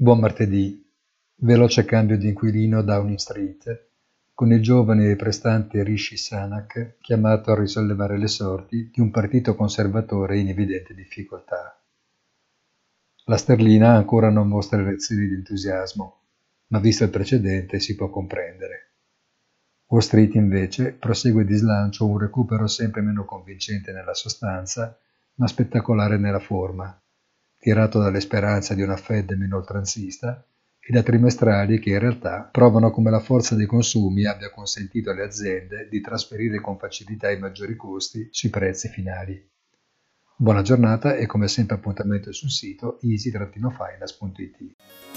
Buon martedì. Veloce cambio di inquilino Downing Street, con il giovane e prestante Rishi Sanak chiamato a risollevare le sorti di un partito conservatore in evidente difficoltà. La sterlina ancora non mostra reazioni di entusiasmo, ma visto il precedente si può comprendere. Wall Street invece prosegue di slancio un recupero sempre meno convincente nella sostanza, ma spettacolare nella forma, tirato dalle speranze di una Fed meno oltranzista e da trimestrali che in realtà provano come la forza dei consumi abbia consentito alle aziende di trasferire con facilità i maggiori costi sui prezzi finali. Buona giornata e come sempre appuntamento sul sito easy-finance.it.